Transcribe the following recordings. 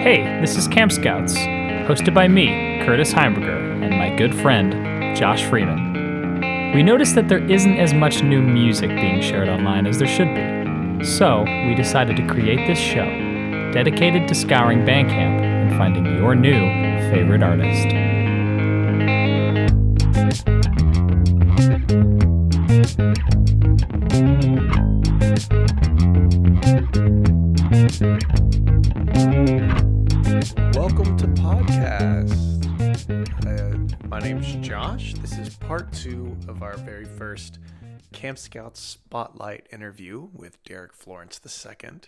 Hey, this is Camp Scouts, hosted by me, Curtis Heimberger, and my good friend, Josh Freeman. We noticed that there isn't as much new music being shared online as there should be, so we decided to create this show dedicated to scouring Bandcamp and finding your new favorite artist. Josh. This is part two of our very first Camp Scouts Spotlight interview with Derek Florence II.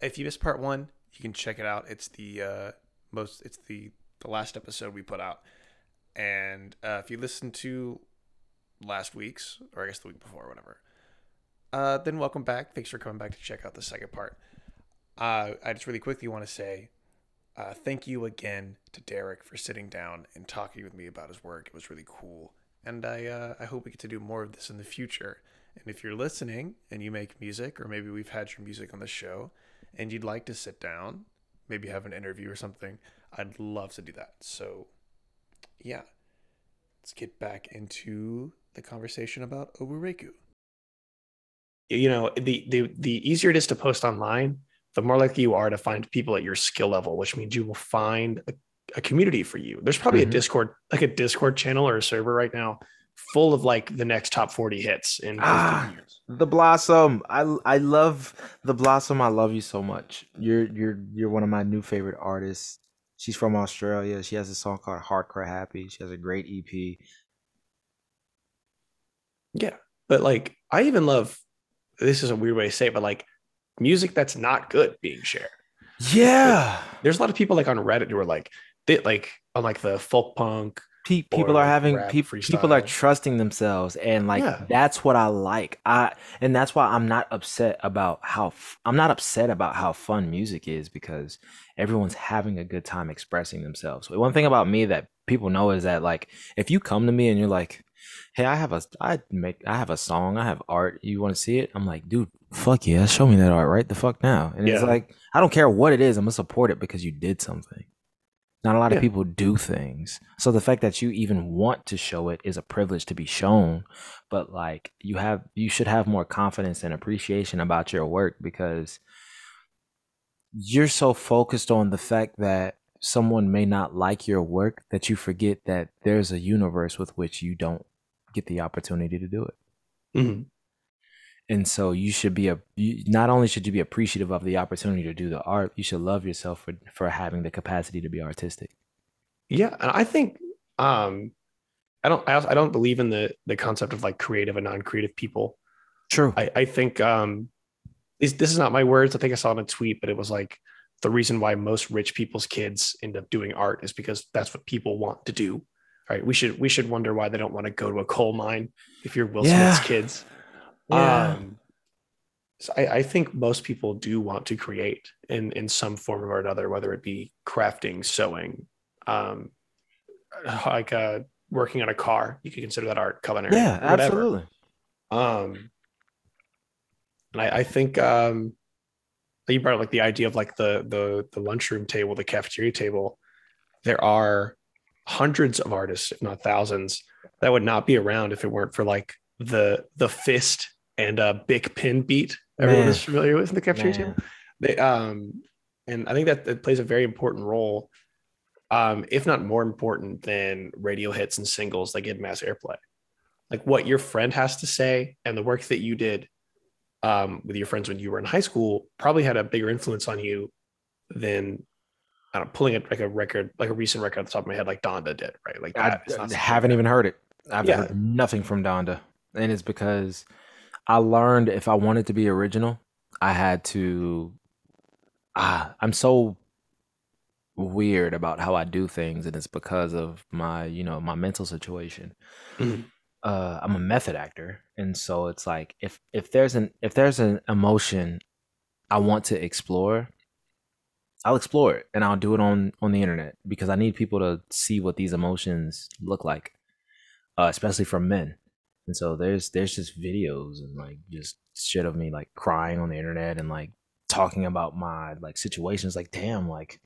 If you missed part one, you can check it out. It's the uh, most. It's the the last episode we put out. And uh, if you listen to last week's, or I guess the week before, or whatever, uh, then welcome back. Thanks for coming back to check out the second part. Uh, I just really quickly want to say uh, thank you again to Derek for sitting down and talking with me about his work. It was really cool, and I uh, I hope we get to do more of this in the future. And if you're listening and you make music, or maybe we've had your music on the show, and you'd like to sit down, maybe have an interview or something, I'd love to do that. So, yeah, let's get back into the conversation about Obureku. you know the the the easier it is to post online the more likely you are to find people at your skill level which means you will find a, a community for you there's probably Mhm. a discord like a discord channel or a server right now full of like the next top 40 hits in Ah. The Blossom. I I love the Blossom. I love you so much. You're you're you're one of my new favorite artists. She's from Australia. She has a song called Hardcore Happy. She has a great EP. yeah but like i even love this is a weird way to say it but like music that's not good being shared Yeah. there's a lot of people like on reddit who are like they like on like the folk punk Pe- people are having rap peop people are trusting themselves and like Yeah. that's what I like. I and that's why I'm not upset about how I'm not upset about how fun music is because everyone's having a good time expressing themselves. One thing about me that people know is that like if you come to me and you're like, "Hey, I have a I make I have a song, I have art. You want to see it?" I'm like, "Dude, fuck yeah, show me that art right the fuck now." And it's like, I don't care what it is, I'm gonna support it because you did something. Not a lot Yeah. of people do things. So the fact that you even want to show it is a privilege to be shown. But like you have you should have more confidence and appreciation about your work because you're so focused on the fact that someone may not like your work that you forget that there's a universe with which you don't get the opportunity to do it. Mhm. And so you should be a you, not only should you be appreciative of the opportunity to do the art, you should love yourself for for having the capacity to be artistic. Yeah, and I think um I don't I, also, I don't believe in the the concept of like creative and non-creative people. True. I I think um this this is not my words. I think I saw it in a tweet, but it was like the reason why most rich people's kids end up doing art is because that's what people want to do. Right? We should we should wonder why they don't want to go to a coal mine if you're Will Yeah. Smith's kids. Yeah. Um so I, I think most people do want to create in in some form or another, whether it be crafting, sewing, um, like uh, working on a car. You could consider that art, culinary. yeah, whatever. absolutely. Um, and I, I think um, you brought up like the idea of like the the the lunchroom table, the cafeteria table. There are hundreds of artists, if not thousands, that would not be around if it weren't for like the the fist and uh big pin beat everyone Man. is familiar with in the cafeteria table. They, um, and I think that that plays a very important role, um, if not more important than radio hits and singles that get mass airplay. Like what your friend has to say and the work that you did um, with your friends when you were in high school probably had a bigger influence on you than I don't know, pulling it like a record, like a recent record off the top of my head, like Donda did, right? Like I, that. I haven't even heard it. I've Yeah. heard nothing from Donda, and it's because I learned if I wanted to be original, I had to. Ah, I'm so weird about how I do things, and it's because of my, you know, my mental situation. Mhm. Uh, I'm a method actor, and so it's like if if there's an if there's an emotion I want to explore, I'll explore it and I'll do it on on the internet because I need people to see what these emotions look like, uh, especially from men. And so there's there's just videos and like just shit of me like crying on the internet and like talking about my like situations. Like damn, like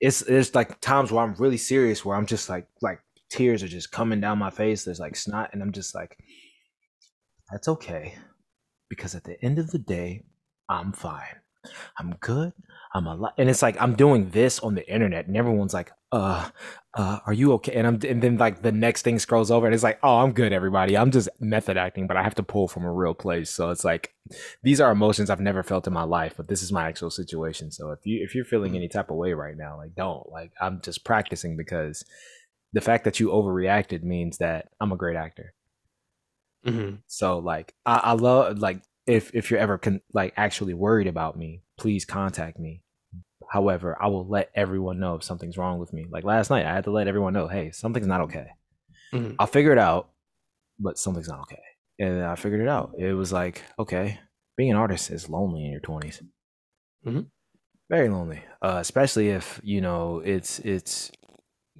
it's it's like times where I'm really serious, where I'm just like like tears are just coming down my face. There's like snot, and I'm just like, that's okay, because at the end of the day, I'm fine. I'm good. I'm alive. And it's like I'm doing this on the internet, and everyone's like, uh, uh, are you okay? And I'm and then like the next thing scrolls over and it's like, oh, I'm good, everybody. I'm just method acting, but I have to pull from a real place. So it's like these are emotions I've never felt in my life, but this is my actual situation. So if you if you're feeling any type of way right now, like don't. Like I'm just practicing because the fact that you overreacted means that I'm a great actor. Mm-hmm. So like I, I love like if if you're ever con- like actually worried about me, please contact me. However, I will let everyone know if something's wrong with me. Like last night, I had to let everyone know, hey, something's not okay. Mhm. I'll figure it out, but something's not okay. And I figured it out. It was like, okay, being an artist is lonely in your 20s. Mhm. Very lonely, uh, especially if you know it's it's.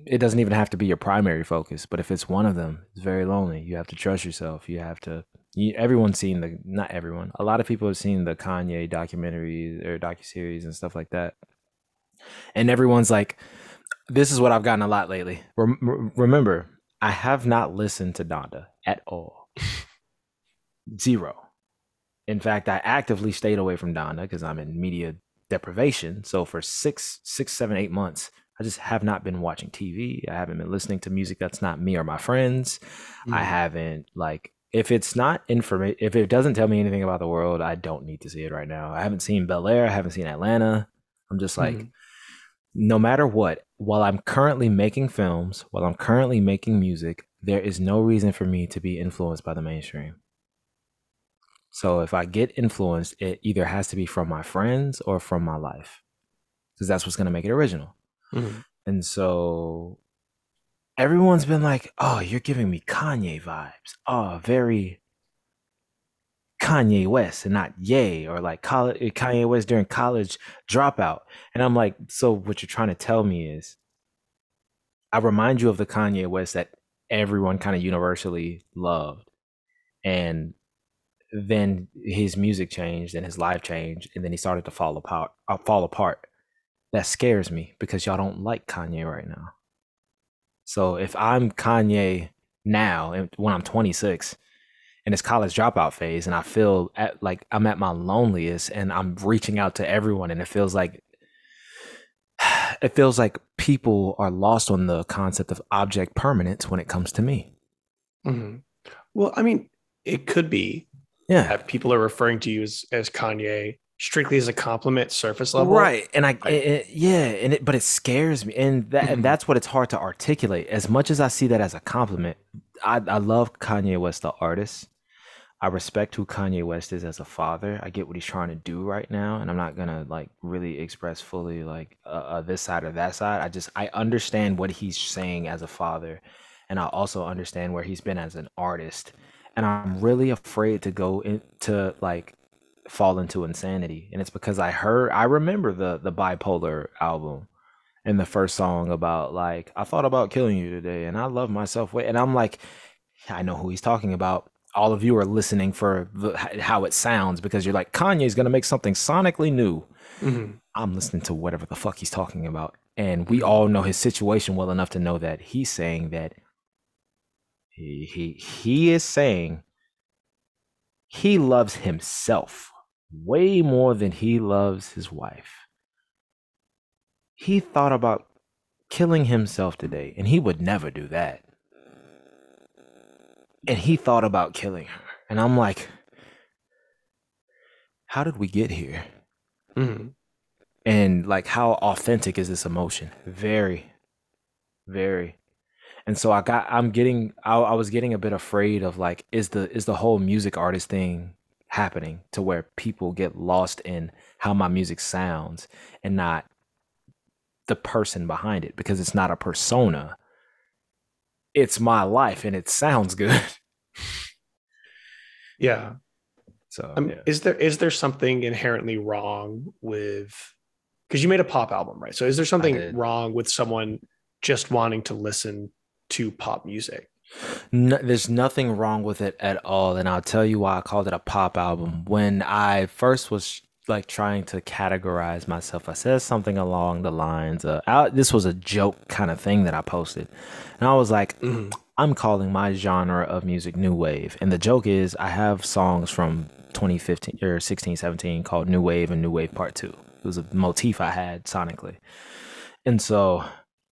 It doesn't even have to be your primary focus, but if it's one of them, it's very lonely. You have to trust yourself. You have to. You, everyone's seen the not everyone. A lot of people have seen the Kanye documentaries or docuseries and stuff like that, and everyone's like, "This is what I've gotten a lot lately." Rem- rem- remember, I have not listened to Donda at all. Zero. In fact, I actively stayed away from Donda because I'm in media deprivation. So for six, six, seven, eight months, I just have not been watching TV. I haven't been listening to music that's not me or my friends. I Mhm. haven't like if it's not information if it doesn't tell me anything about the world, I don't need to see it right now. I haven't seen Bel Air, I haven't seen Atlanta. I'm just like Mhm. no matter what, while I'm currently making films, while I'm currently making music, there is no reason for me to be influenced by the mainstream. So if I get influenced, it either has to be from my friends or from my life. Because that's what's going to make it original. Mhm. And so everyone's been like, oh, you're giving me Kanye vibes. Oh, very Kanye West and not Yay or like college, Kanye West during college dropout. And I'm like, so what you're trying to tell me is I remind you of the Kanye West that everyone kind of universally loved. And then his music changed and his life changed and then he started to fall apart uh, fall apart that scares me because y'all don't like Kanye right now. So if I'm Kanye now and when I'm 26 in this college dropout phase and I feel at, like I'm at my loneliest and I'm reaching out to everyone and it feels like it feels like people are lost on the concept of object permanence when it comes to me. Mhm. Well, I mean, it could be Yeah. people are referring to you as, as Kanye strictly as a compliment, surface level. Right. And I, I- it- it- yeah, and it, but it scares me, and that, and that's what it's hard to articulate. As much as I see that as a compliment, I, I love Kanye West, the artist. I respect who Kanye West is as a father. I get what he's trying to do right now, and I'm not gonna like really express fully like uh, uh, this side or that side. I just I understand what he's saying as a father, and I also understand where he's been as an artist. And I'm really afraid to go into like fall into insanity. And it's because i heard i remember the the bipolar album and the first song about like i thought about killing you today and i love myself way and i'm like i know who he's talking about. All of you are listening for the, how it sounds because you're like kanye's gonna make something sonically new. Mhm. i'm listening to whatever the fuck he's talking about. And we all know his situation well enough to know that he's saying that he he, he is saying he loves himself way more than he loves his wife. He thought about killing himself today, and he would never do that. And he thought about killing her. And I'm like, how did we get here? Mhm. And like, how authentic is this emotion? Very, very. And so I got, I'm getting, I, I was getting a bit afraid of like, is the is the whole music artist thing happening to where people get lost in how my music sounds and not the person behind it because it's not a persona. It's my life and it sounds good. Yeah. So Um, yeah. Is there is there something inherently wrong with because you made a pop album, right? So is there something wrong with someone just wanting to listen to pop music? No, there's nothing wrong with it at all, and I'll tell you why I called it a pop album. When I first was like trying to categorize myself. I said something along the lines of I, this was a joke kind of thing that I posted, and I was like, Mhm. I'm calling my genre of music new wave, and the joke is I have songs from 2015 or 16, 17 called New Wave and New Wave Part Two. It was a motif I had sonically, and so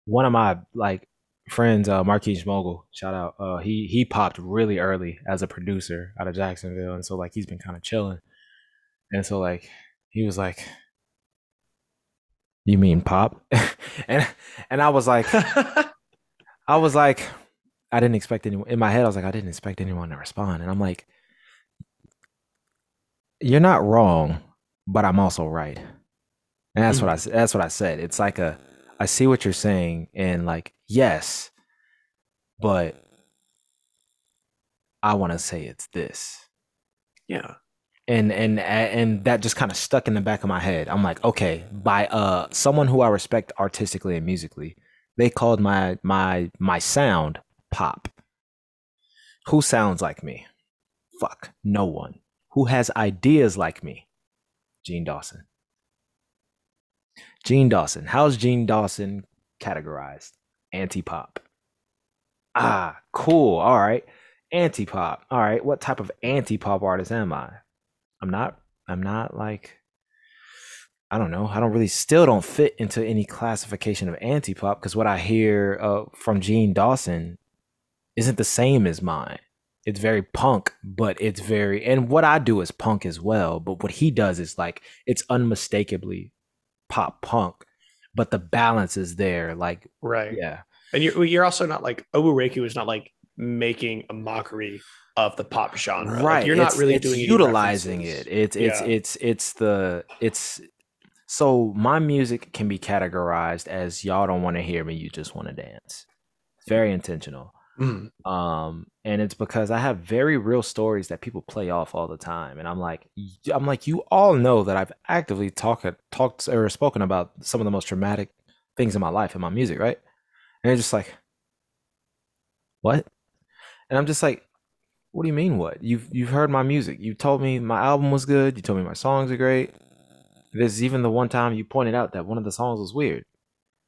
one of my like friends, uh, Marquise Mogul, shout out, uh, he he popped really early as a producer out of Jacksonville, and so like he's been kind of chilling, and so like he was like, "You mean pop?" and and I was like, I was like, I didn't expect anyone in my head. I was like, I didn't expect anyone to respond, and I'm like, "You're not wrong, but I'm also right," and that's what I that's what I said. It's like a I see what you're saying, and like, yes, but I want to say it's this. yeah. And and and that just kind of stuck in the back of my head. I'm like, okay, by uh someone who I respect artistically and musically, they called my my my sound pop. Who sounds like me? Fuck, no one. Who has ideas like me? Jean Dawson. Jean Dawson. How's Jean Dawson categorized? Anti pop. Ah, cool. All right. Anti pop. All right. What type of anti pop artist am I? I'm not, I'm not like, I don't know. I don't really, still don't fit into any classification of anti pop because what I hear uh, from Jean Dawson isn't the same as mine. It's very punk, but it's very, and what I do is punk as well. But what he does is like, it's unmistakably pop punk, but the balance is there. Like, Right. yeah. And you're you're also not like Obu is not like making a mockery of the pop genre. Like, right you're not it's- really it's doing utilizing it it's it's Yeah. it's it's the it's so my music can be categorized as y'all don't want to hear me you just want to dance very intentional Mm. um and it's because i have very real stories that people play off all the time and i'm like i'm like you all know that i've actively talked talked or spoken about some of the most traumatic things in my life in my music right? And they're just like what? And i'm just like what do you mean what? You've you've heard my music. You told me my album was good. You told me my songs are great. There's even the one time you pointed out that one of the songs was weird.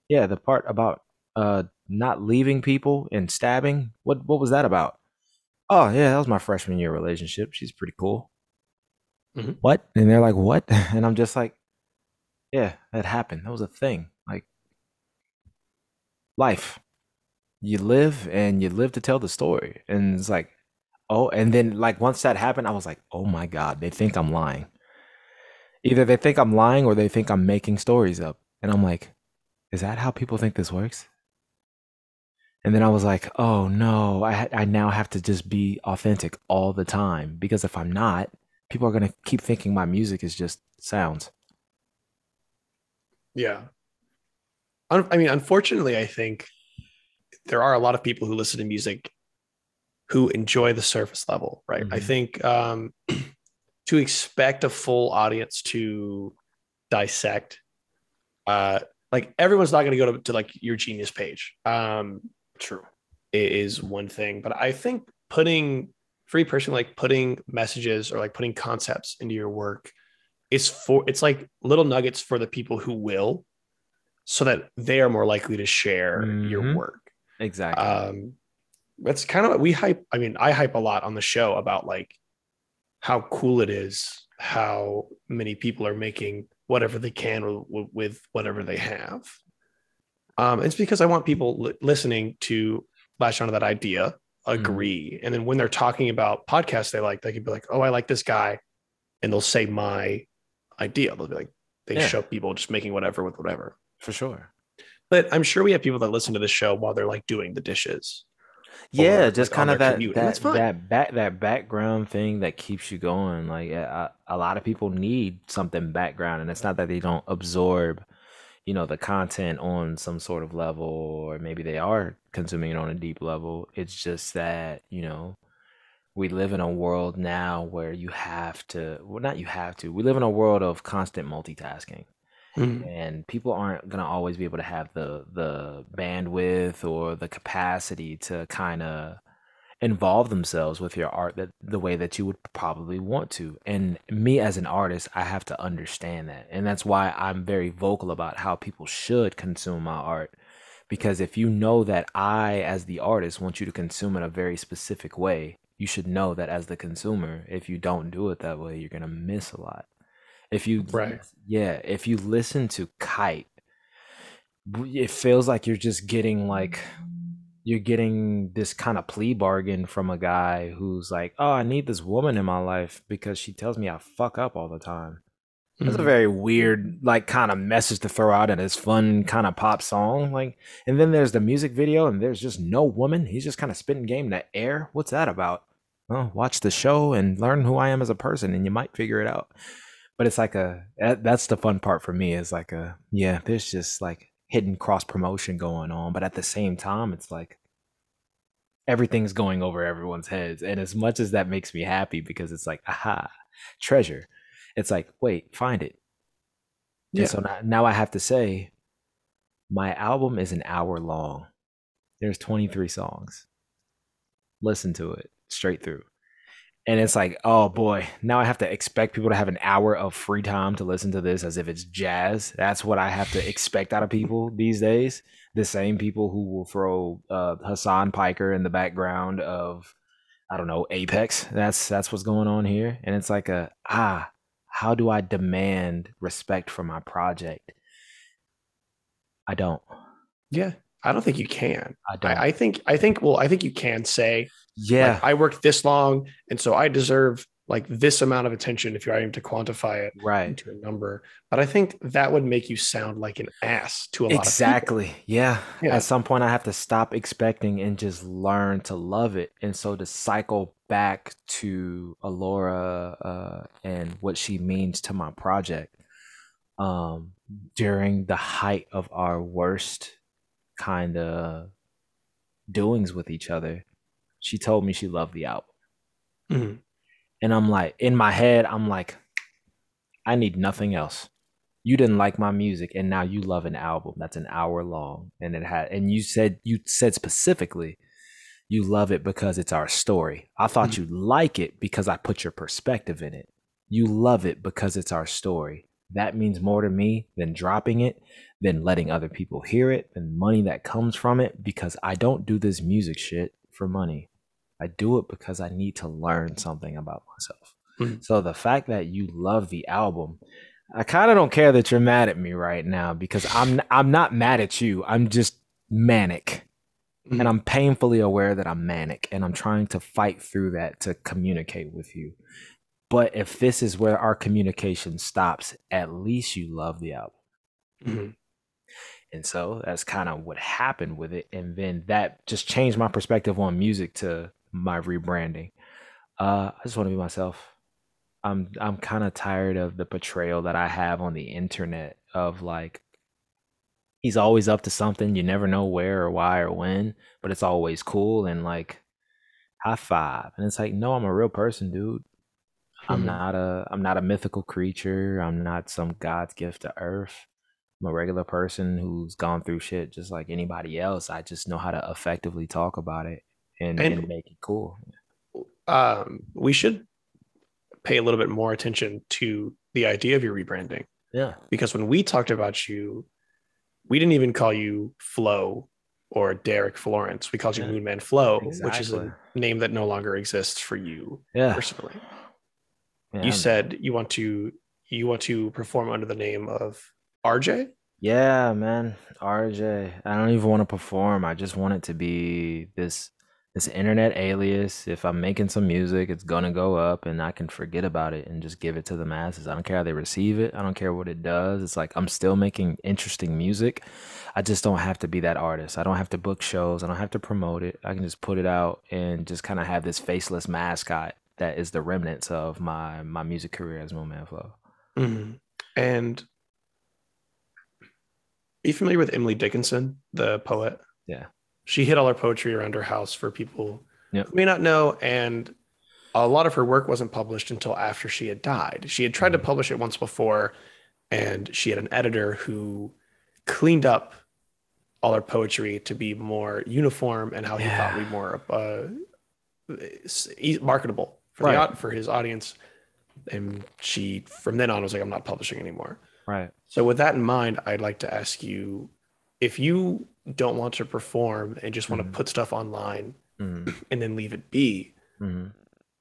Yeah the part about uh not leaving people and stabbing? What what was that about? Oh yeah that was my freshman year relationship. She's pretty cool. Mhm. what? And they're like what? And i'm just like yeah that happened. That was a thing. Like life. You live and you live to tell the story. And it's like oh and then like once that happened i was like oh my god they think i'm lying. Either they think i'm lying or they think i'm making stories up. And i'm like is that how people think this works and then i was like oh no i i now have to just be authentic all the time because if i'm not people are going to keep thinking my music is just sounds Yeah. I mean, unfortunately, I think there are a lot of people who listen to music who enjoy the surface level, right? I Mhm. think um, to expect a full audience to dissect, uh, like everyone's not going to go to, to like your genius page. Um, true is one thing, but I think putting free person like putting messages or like putting concepts into your work is for it's like little nuggets for the people who will, so that they are more likely to share your Mhm. work. exactly Um, that's kind of what we hype. I mean, I hype a lot on the show about like how cool it is, how many people are making whatever they can with, with whatever they have. Um, it's because I want people li- listening to latch onto that idea, agree, and then when they're talking about podcasts they like, they can be like, "Oh, I like this guy," and they'll say my idea. They'll be like, they Yeah. show people just making whatever with whatever. for sure But I'm sure we have people that listen to the show while they're like doing the dishes. yeah or, just like, kind of that commute, that that back that background thing that keeps you going like a lot of people need something background and it's not that they don't absorb you know the content on some sort of level or maybe they are consuming it on a deep level. It's just that you know we live in a world now where you have to well not you have to we live in a world of constant multitasking. Mm-hmm. And people aren't going to always be able to have the the bandwidth or the capacity to kind of involve themselves with your art that the way that you would probably want to. And me as an artist, I have to understand that. And that's why I'm very vocal about how people should consume my art. Because if you know that I, as the artist, want you to consume it a very specific way, you should know that as the consumer, if you don't do it that way, you're gonna miss a lot. If you Right. yeah, if you listen to Kite, it feels like you're just getting like you're getting this kind of plea bargain from a guy who's like, "Oh, I need this woman in my life because she tells me I fuck up all the time." That's a Mhm. very weird, like, kind of message to throw out in this fun kind of pop song. Like, and then there's the music video, and there's just no woman. He's just kind of spitting game in the air. What's that about? Well, watch the show and learn who I am as a person, and you might figure it out. But it's like a that's the fun part for me. Is like a yeah, there's just like hidden cross promotion going on, but at the same time, it's like everything's going over everyone's heads. And as much as that makes me happy because it's like aha, treasure. It's like wait, find it. Yeah. And so now, now I have to say, my album is an hour long. There's 23 songs. Listen to it straight through. And it's like, oh boy, now I have to expect people to have an hour of free time to listen to this as if it's jazz. That's what I have to expect out of people these days. The same people who will throw uh, Hasan Piker in the background of, I don't know, Apex. That's that's what's going on here. And it's like a ah, how do I demand respect for my project? I don't. Yeah. I don't think you can. I don't. I, I think I think well, I think you can say yeah. like, I worked this long, and so I deserve like this amount of attention if you're aiming to quantify it right. into a number. But I think that would make you sound like an ass to a lot of Exactly. Yeah. Yeah. At some point, I have to stop expecting and just learn to love it. And so to cycle back to Alora uh, and what she means to my project um, during the height of our worst kind of doings with each other, she told me she loved the album. Mhm. And I'm like, in my head, I'm like, I need nothing else. You didn't like my music, and now you love an album that's an hour long, and it had, and you said you said specifically, you love it because it's our story. I thought Mhm. you'd like it because I put your perspective in it. You love it because it's our story. That means more to me than dropping it, than letting other people hear it, than money that comes from it. Because I don't do this music shit for money. I do it because I need to learn something about myself. Mhm. So the fact that you love the album, I kind of don't care that you're mad at me right now because I'm I'm not mad at you. I'm just manic. Mhm. And I'm painfully aware that I'm manic and I'm trying to fight through that to communicate with you. But if this is where our communication stops, at least you love the album. Mhm. And so that's kind of what happened with it. And then that just changed my perspective on music to my rebranding. Uh, I just want to be myself. I'm I'm kind of tired of the portrayal that I have on the internet of like he's always up to something. You never know where or why or when, but it's always cool and like high five. And it's like, no, I'm a real person, dude. I'm Mhm. not a I'm not a mythical creature. I'm not some God's gift to earth. I'm a regular person who's gone through shit just like anybody else. I just know how to effectively talk about it and, and, And- make it cool. Um, we should pay a little bit more attention to the idea of your rebranding Yeah. because when we talked about you, we didn't even call you Flo or Derek Florence. We called you Yeah. Moonman Flo, which is a name that no longer exists for you Yeah. personally. Yeah, you said you want to you want to perform under the name of RJ. Yeah, man. RJ. I don't even want to perform. I just want it to be this this internet alias. If I'm making some music, it's gonna go up and I can forget about it and just give it to the masses. I don't care how they receive it. I don't care what it does. It's like I'm still making interesting music. I just don't have to be that artist. I don't have to book shows. I don't have to promote it. I can just put it out and just kind of have this faceless mascot that is the remnants of my my music career as Moonman Flo. Mm-hmm. And are you familiar with Emily Dickinson, the poet? Yeah. She hid all her poetry around her house for people Yep. who may not know. And a lot of her work wasn't published until after she had died. She had tried to publish it once before, and she had an editor who cleaned up all her poetry to be more uniform and how he thought would be more uh, marketable for the Right. au- for his audience. And she from then on was like, I'm not publishing anymore. Right. So with that in mind, I'd like to ask you if you don't want to perform and just want Mhm. to put stuff online hmm and then leave it be, hmm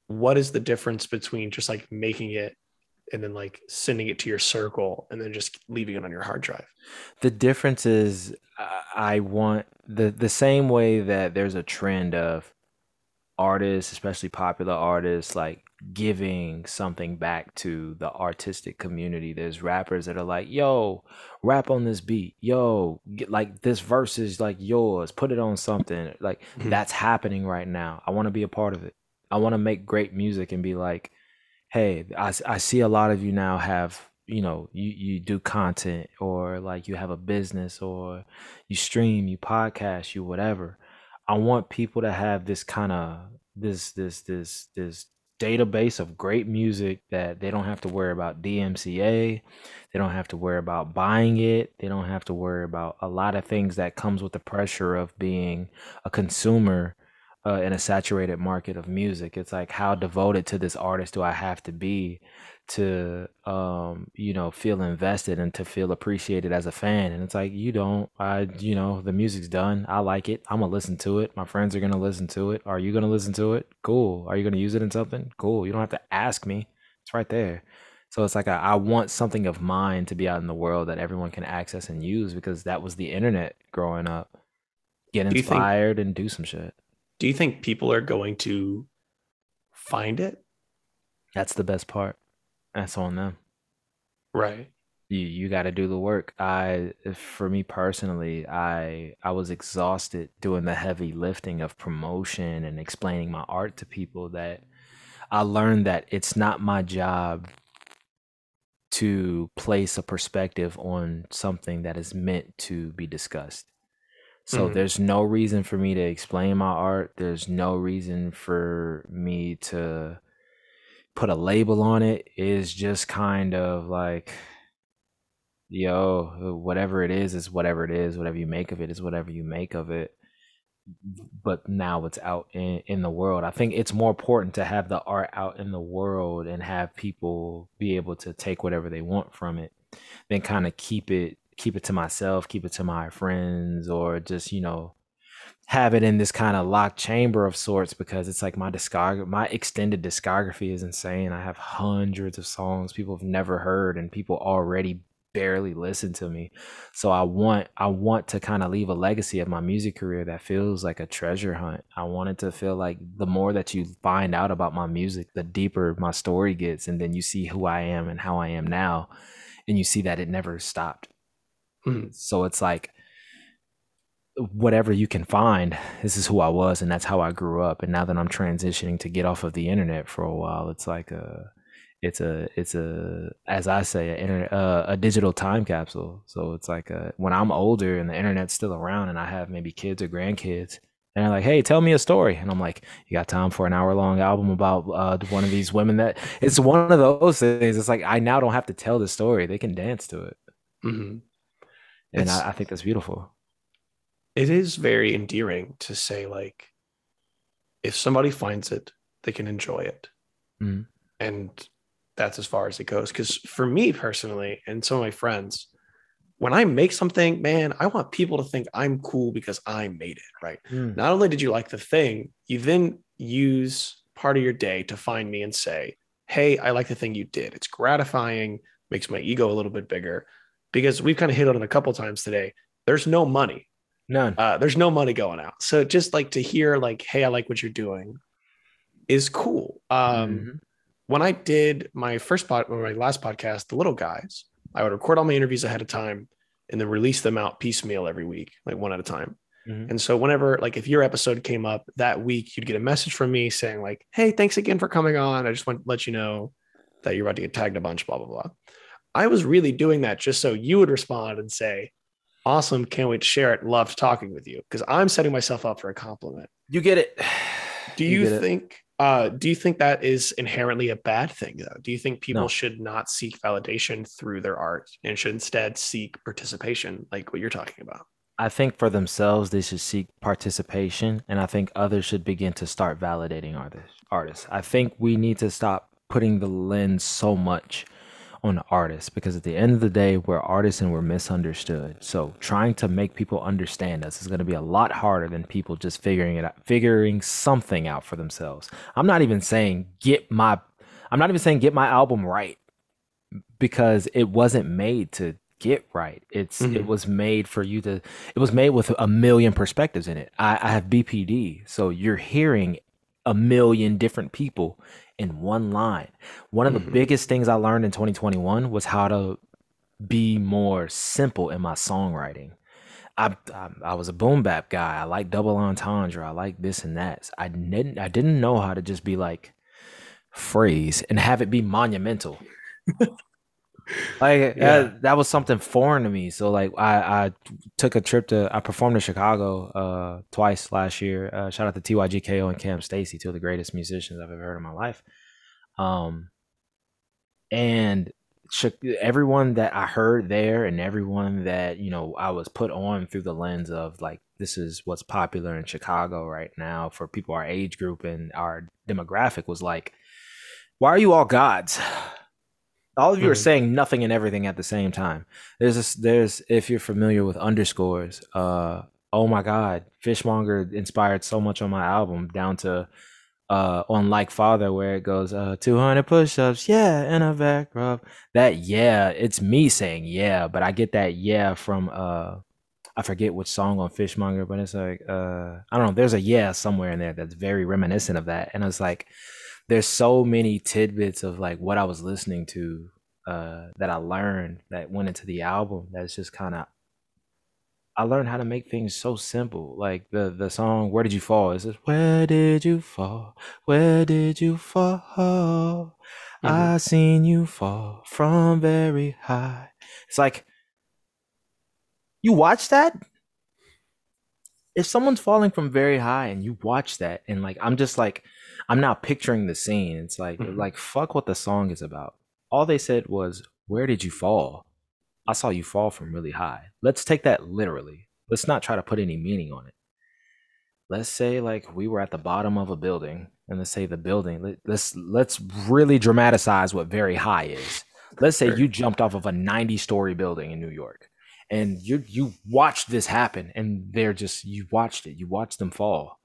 what is the difference between just like making it and then like sending it to your circle and then just leaving it on your hard drive? The difference is I I want the the same way that there's a trend of artists, especially popular artists, like giving something back to the artistic community. There's rappers that are like, "Yo, rap on this beat. Yo, get, like this verse is like yours. Put it on something." Like Mhm. that's happening right now. I want to be a part of it. I want to make great music and be like, "Hey, I, I see a lot of you now have." You know, you, you do content or like you have a business or you stream, you podcast, you whatever. I want people to have this kind of this this this this database of great music that they don't have to worry about DMCA, they don't have to worry about buying it, they don't have to worry about a lot of things that comes with the pressure of being a consumer uh, in a saturated market of music. It's like how devoted to this artist do I have to be to um you know feel invested and to feel appreciated as a fan? And it's like you don't i you know the music's done. I like it. I'm gonna listen to it. My friends are gonna listen to it. Are you gonna listen to it? Cool. Are you gonna use it in something? Cool. You don't have to ask me. It's right there. So it's like I, I want something of mine to be out in the world that everyone can access and use because that was the internet growing up. Get Do think- inspired and do some shit Do you think people are going to find it? that's the best part that's on them Right. you you got to do the work i for me personally i i was exhausted doing the heavy lifting of promotion and explaining my art to people that i learned that it's not my job to place a perspective on something that is meant to be discussed so Mhm. there's no reason for me to explain my art there's no reason for me to put a label on it. it is just kind of like yo whatever it is is whatever it is whatever you make of it is whatever you make of it but now it's out in, in the world i think it's more important to have the art out in the world and have people be able to take whatever they want from it than kind of keep it keep it to myself keep it to my friends or just you know have it in this kind of locked chamber of sorts because it's like my discog my extended discography is insane. I have hundreds of songs people have never heard and people already barely listen to me. So I want I want to kind of leave a legacy of my music career that feels like a treasure hunt. I want it to feel like the more that you find out about my music, the deeper my story gets and then you see who I am and how I am now and you see that it never stopped. Mhm. So it's like whatever you can find, this is who I was and that's how I grew up. And now that I'm transitioning to get off of the internet for a while, it's like a it's a it's a as I say a internet uh, a digital time capsule. So it's like a, when I'm older and the internet's still around and I have maybe kids or grandkids and they're like, "Hey, tell me a story," and I'm like, "You got time for an hour long album about uh, one of these women that?" It's one of those things. It's like I now don't have to tell the story; they can dance to it, Mhm. And I, I think that's beautiful. It is very endearing to say, like, if somebody finds it, they can enjoy it. Mhm. And that's as far as it goes. Because for me personally, and some of my friends, when I make something, man, I want people to think I'm cool because I made it, right? Not only did you like the thing, you then use part of your day to find me and say, Hey, I like the thing you did. It's gratifying, makes my ego a little bit bigger because we've kind of hit on it a couple times today. There's no money. None. Uh, there's no money going out. So just like to hear, like, Hey, I like what you're doing is cool. Um, Mhm. when I did my first pod, or my last podcast, The Little Guys, I would record all my interviews ahead of time and then release them out piecemeal every week, like one at a time. Mhm. And so whenever, like, if your episode came up that week, you'd get a message from me saying, like, "Hey, thanks again for coming on. I just want to let you know that you're about to get tagged a bunch." Blah blah blah. I was really doing that just so you would respond and say, "Awesome, can't wait to share it. Loved talking with you," because I'm setting myself up for a compliment. You get it. Do you, it. think? Uh, do you think that is inherently a bad thing, though? Do you think people No. should not seek validation through their art and should instead seek participation, like what you're talking about? I think for themselves they should seek participation, and I think others should begin to start validating artists. Artists. I think we need to stop putting the lens so much on artists because at the end of the day we're artists and we're misunderstood. So trying to make people understand us is going to be a lot harder than people just figuring it out figuring something out for themselves. I'm not even saying get my i'm not even saying get my album right because it wasn't made to get right. It's mm-hmm. it was made for you to it was made with a million perspectives in it. I, I have bpd so you're hearing a million different people in one line. One of the mm-hmm. biggest things I learned in 2021 was how to be more simple in my songwriting. I, I, I was a boom bap guy. I like double entendre. I like this and that. I didn't I didn't know how to just be like phrase and have it be monumental. like yeah. that, that was something foreign to me. So like I, I took a trip to I performed in Chicago uh twice last year. Uh, shout out to TYGKO and Cam Stacy, two of the greatest musicians I've ever heard in my life. Um and everyone that I heard there and everyone that you know I was put on through the lens of like this is what's popular in Chicago right now for people our age group and our demographic was like why are you all gods all of you mm-hmm. are saying nothing and everything at the same time. There's this, there's if you're familiar with underscores, uh oh my god, Fishmonger inspired so much on my album down to uh on like father where it goes uh 200 push-ups yeah and a back rub that yeah it's me saying yeah but i get that yeah from uh i forget which song on fishmonger but it's like uh i don't know there's a yeah somewhere in there that's very reminiscent of that and it's like there's so many tidbits of like what I was listening to uh, that I learned that went into the album. That's just kind of I learned how to make things so simple. Like the the song "Where Did You Fall" is just "Where did you fall? Where did you fall? Mm-hmm. I seen you fall from very high." It's like you watch that. If someone's falling from very high and you watch that, and like I'm just like I'm now picturing the scene. It's like mm-hmm. like fuck what the song is about. All they said was, "Where did you fall?" I saw you fall from really high. Let's take that literally. Let's not try to put any meaning on it. Let's say like we were at the bottom of a building, and let's say the building. Let's let's really dramatize what very high is. Let's say you jumped off of a 90 story building in New York, and you you watched this happen, and they're just you watched it. You watched them fall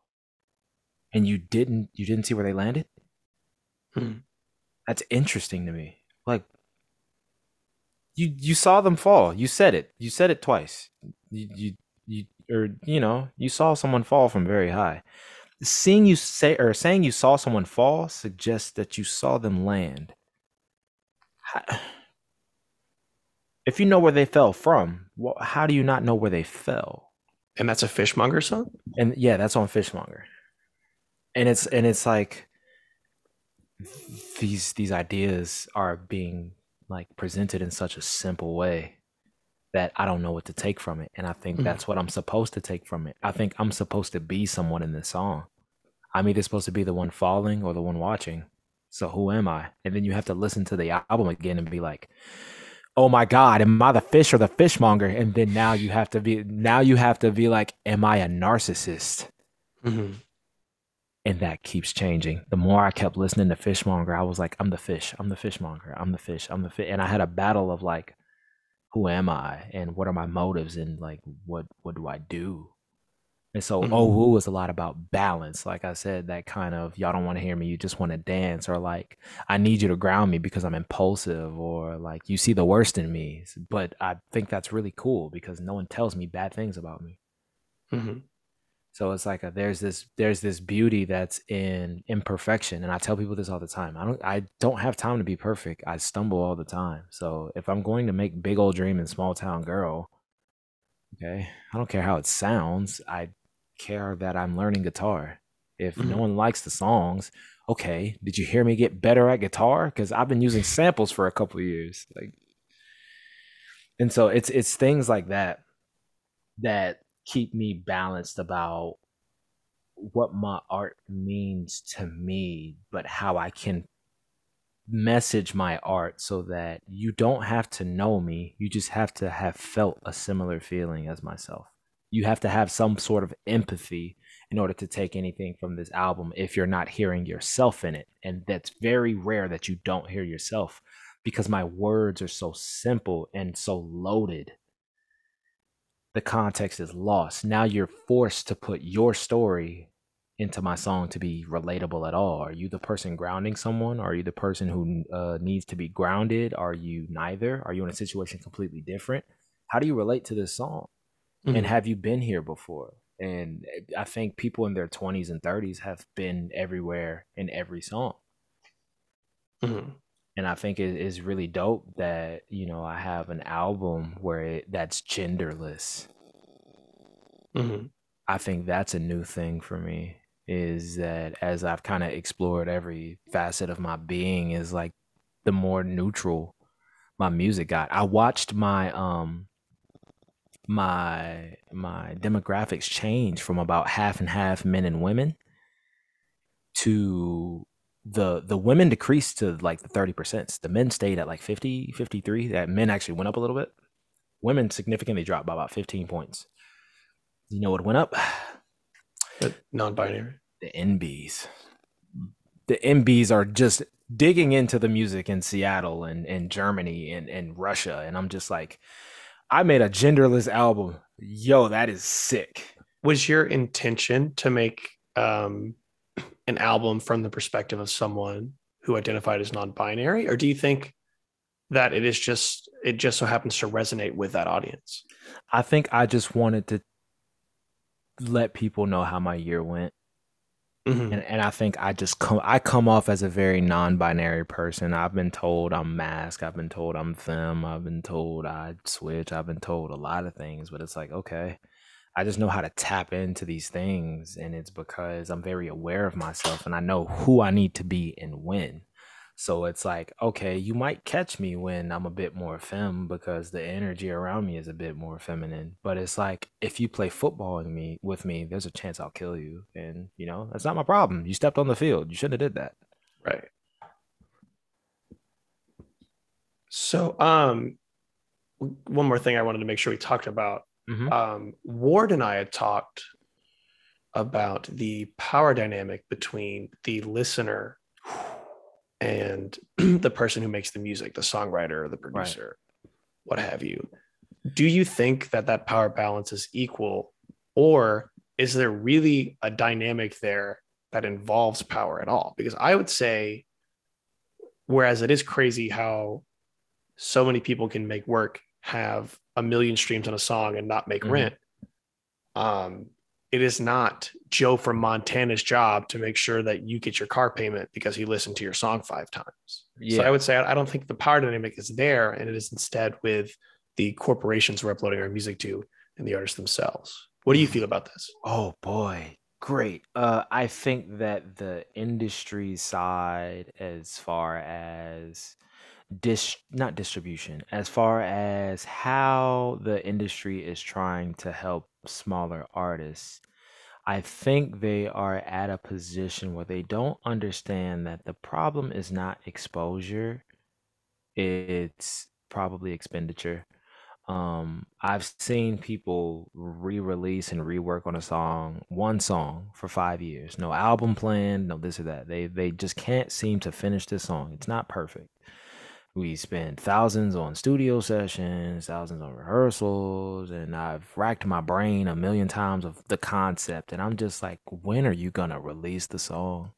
and you didn't you didn't see where they landed? Hmm. that's interesting to me. Like you you saw them fall. You said it. You said it twice. You you, you or you know you saw someone fall from very high. Seeing you say or saying you saw someone fall suggests that you saw them land. If you know where they fell from how do you not know where they fell? And that's a fishmonger song? And yeah that's on fishmonger and it's and it's like these these ideas are being like presented in such a simple way that I don't know what to take from it. And I think mm-hmm. that's what I'm supposed to take from it. I think I'm supposed to be someone in this song. I'm either supposed to be the one falling or the one watching. So who am I? And then you have to listen to the album again and be like, oh my God, am I the fish or the fishmonger? And then now you have to be now you have to be like, am I a narcissist? Mm-hmm and that keeps changing. The more I kept listening to Fishmonger, I was like, I'm the fish, I'm the fishmonger, I'm the fish, I'm the fish. And I had a battle of like, who am I and what are my motives and like what what do I do? And so mm-hmm. oh who was a lot about balance. Like I said, that kind of y'all don't want to hear me, you just want to dance, or like I need you to ground me because I'm impulsive, or like you see the worst in me. But I think that's really cool because no one tells me bad things about me. Mm-hmm. So it's like a, there's this there's this beauty that's in imperfection, and I tell people this all the time. I don't I don't have time to be perfect. I stumble all the time. So if I'm going to make big old dream and small town girl, okay, I don't care how it sounds. I care that I'm learning guitar. If mm-hmm. no one likes the songs, okay, did you hear me get better at guitar? Because I've been using samples for a couple years, like, and so it's it's things like that that keep me balanced about what my art means to me, but how I can message my art so that you don't have to know me. You just have to have felt a similar feeling as myself. You have to have some sort of empathy in order to take anything from this album if you're not hearing yourself in it. And that's very rare that you don't hear yourself because my words are so simple and so loaded. The context is lost. Now you're forced to put your story into my song to be relatable at all. Are you the person grounding someone? Are you the person who uh, needs to be grounded? Are you neither? Are you in a situation completely different? How do you relate to this song? Mm-hmm. And have you been here before? And eh, I think people in their 20s and 30s have been everywhere in every song. Mm-hmm. And I think it is really dope that, you know, I have an album where it, that's genderless. Mm-hmm. I think that's a new thing for me is that as I've kind of explored every facet of my being is like the more neutral my music got. I watched my um my my demographics change from about half and half men and women to the the women decreased to like the 30%. The men stayed at like 50, 53. That men actually went up a little bit. Women significantly dropped by about 15 points. You know what went up? The non-binary. The NBs. The NBs are just digging into the music in Seattle and, and Germany and, and Russia. And I'm just like, I made a genderless album. Yo, that is sick. Was your intention to make um, an album from the perspective of someone who identified as non-binary, or do you think that it is just it just so happens to resonate with that audience? I think I just wanted to let people know how my year went. Mm-hmm. And, and I think I just come I come off as a very non-binary person. I've been told I'm masc. I've been told I'm femme. I've been told I switch. I've been told a lot of things, but it's like okay, I just know how to tap into these things, and it's because I'm very aware of myself and I know who I need to be and when. So it's like, okay, you might catch me when I'm a bit more femme because the energy around me is a bit more feminine. But it's like if you play football with me with me, there's a chance I'll kill you. And you know, that's not my problem. You stepped on the field. You shouldn't have did that. Right. So um one more thing I wanted to make sure we talked about. Mm-hmm. Um Ward and I had talked about the power dynamic between the listener and the person who makes the music, the songwriter or the producer, right. what have you. Do you think that that power balance is equal, or is there really a dynamic there that involves power at all? Because I would say, whereas it is crazy how so many people can make work have a million streams on a song and not make mm-hmm. rent, um, it is not Joe from Montana's job to make sure that you get your car payment because he listened to your song five times. Yeah. So I would say I don't think the power dynamic is there, and it is instead with the corporations we're uploading our music to and the artists themselves. What do you feel about this? Oh boy, great. Uh, I think that the industry side, as far as dis not distribution, as far as how the industry is trying to help smaller artists, I think they are at a position where they don't understand that the problem is not exposure, it's probably expenditure. Um, I've seen people re-release and rework on a song, one song for five years, no album plan, no this or that. They they just can't seem to finish this song. It's not perfect we spent thousands on studio sessions, thousands on rehearsals, and I've racked my brain a million times of the concept. And I'm just like, when are you gonna release the song?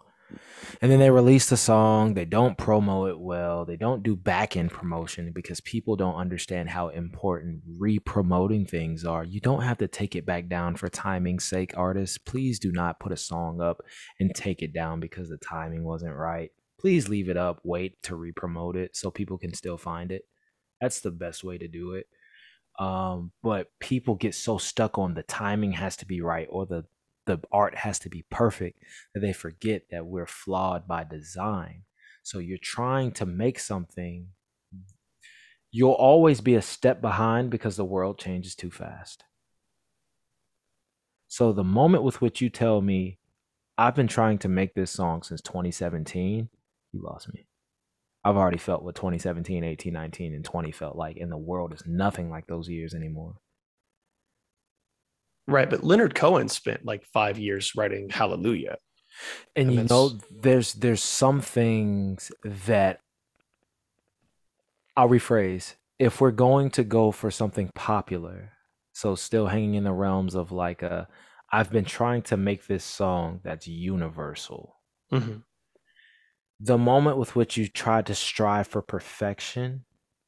And then they release the song, they don't promo it well, they don't do back end promotion because people don't understand how important re promoting things are. You don't have to take it back down for timing's sake, artists. Please do not put a song up and take it down because the timing wasn't right please leave it up, wait to re-promote it so people can still find it. That's the best way to do it. Um, but people get so stuck on the timing has to be right or the the art has to be perfect that they forget that we're flawed by design. So you're trying to make something you'll always be a step behind because the world changes too fast. So the moment with which you tell me I've been trying to make this song since 2017 you lost me. I've already felt what 2017, 18, 19, and 20 felt like, and the world is nothing like those years anymore. Right, but Leonard Cohen spent like five years writing Hallelujah. And, And you know, there's there's some things that I'll rephrase. If we're going to go for something popular, so still hanging in the realms of like a I've been trying to make this song that's universal. Mhm. The moment with which you try to strive for perfection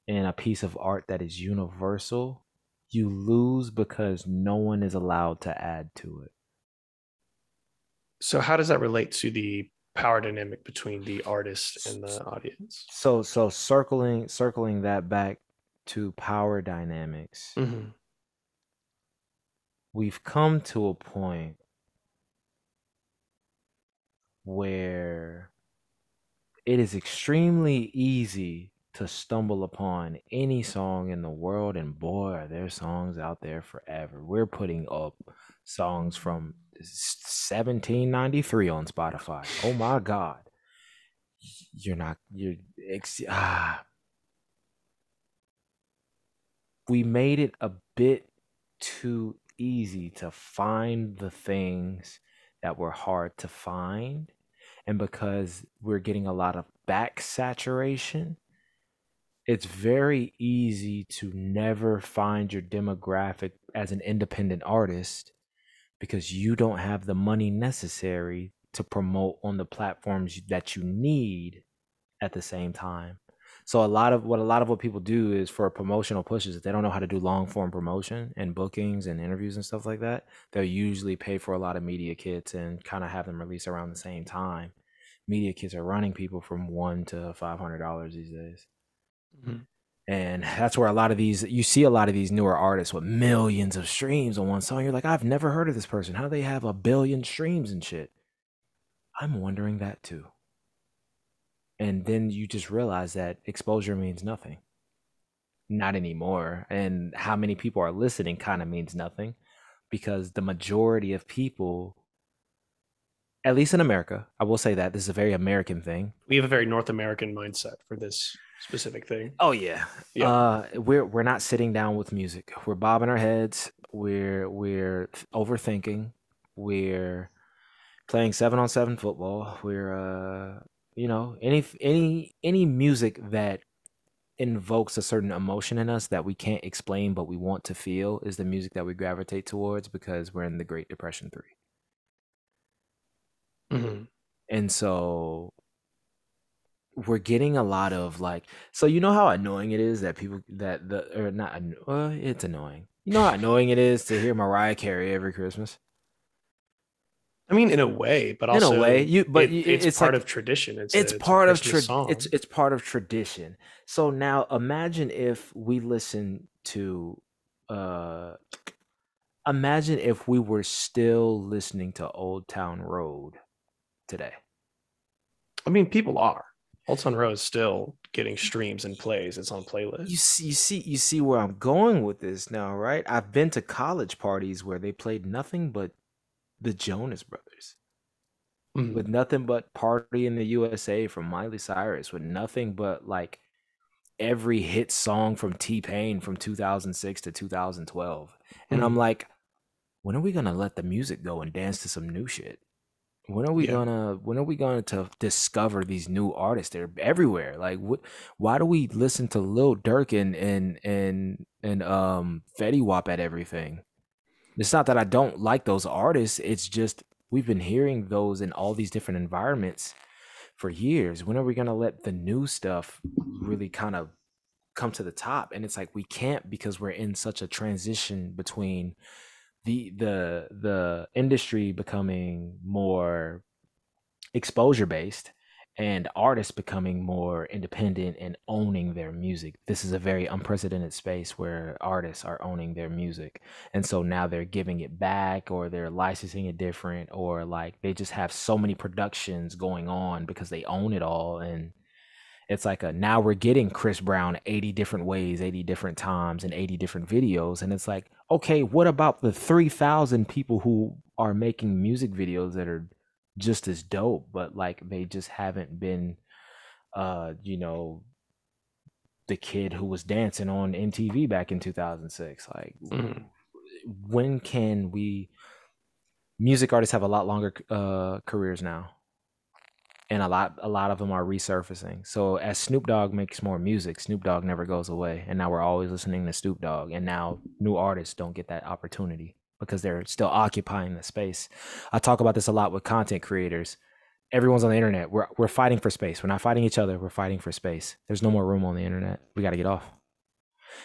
in a piece of art that is universal, you lose because no one is allowed to add to it. So how does that relate to the power dynamic between the artist and the audience? So so circling circling that back to power dynamics. Mhm. We've come to a point where it is extremely easy to stumble upon any song in the world and boy are there songs out there forever. We're putting up songs from 1793 on Spotify. Oh my god. You're not you're ah we made it a bit too easy to find the things that were hard to find. And because we're getting a lot of back saturation, it's very easy to never find your demographic as an independent artist because you don't have the money necessary to promote on the platforms that you need at the same time. So a lot of what a lot of what people do is for promotional pushes, if they don't know how to do long form promotion and bookings and interviews and stuff like that, they'll usually pay for a lot of media kits and kind of have them release around the same time. Media kits are running people from one to five hundred dollars these days. Mhm. And that's where a lot of these you see a lot of these newer artists with millions of streams on one song. You're like, I've never heard of this person. How do they have a billion streams and shit? I'm wondering that too. And then you just realize that exposure means nothing. Not anymore. And how many people are listening kind of means nothing because the majority of people, at least in America, I will say that this is a very American thing. We have a very North American mindset for this specific thing. Oh yeah. Yeah. Uh we're we're not sitting down with music. We're bobbing our heads. We're we're overthinking. We're playing 7 on 7 football. We're uh you know, any any any music that invokes a certain emotion in us that we can't explain but we want to feel is the music that we gravitate towards because we're in the Great Depression 3. Mhm. And so we're getting a lot of like so you know how annoying it is that people that the or not well, it's annoying. You know how annoying it is to hear Mariah Carey every Christmas? I mean, in a way, but also In a way, you- but it- it's, it's part like- of tradition. It's, It's, a, it's part of Christmas tra- song. it's it's part of tradition. So now imagine if we listen to uh imagine if we were still listening to Old Town Road today. I mean, people are. Old Town Road is still getting streams and plays. It's on playlists. You see, you see, you see where I'm going with this now, right? I've been to college parties where they played nothing but the Jonas Brothers, Mhm. with nothing but "Party in the USA" from Miley Cyrus, with nothing but like every hit song from T Pain from 2006 to 2012, and I'm like, when are we gonna let the music go and dance to some new shit? When are we Yeah. gonna when are we going to to discover these new artists? They're everywhere. Like what why do we listen to Lil Durk and and and and um Fetty Wap at everything? It's not that I don't like those artists. It's just we've been hearing those in all these different environments for years. When are we gonna let the new stuff really kind of come to the top? And it's like we can't because we're in such a transition between the the the industry becoming more exposure based and artists becoming more independent and owning their music. This is a very unprecedented space where artists are owning their music. And so now they're giving it back or they're licensing it different or like they just have so many productions going on because they own it all and it's like a now we're getting Chris Brown 80 different ways, 80 different times and 80 different videos and it's like, okay, what about the 3000 people who are making music videos that are just as dope, but like they just haven't been uh, you know, the kid who was dancing on MTV back in 2006. Like Mhm. when can we music artists have a lot longer uh careers now and a lot a lot of them are resurfacing so as snoop dogg makes more music snoop dogg never goes away and now we're always listening to snoop dogg and now new artists don't get that opportunity because they're still occupying the space. I talk about this a lot with content creators. Everyone's on the internet. We're, we're fighting for space. We're not fighting each other. We're fighting for space. There's no more room on the internet. We got to get off.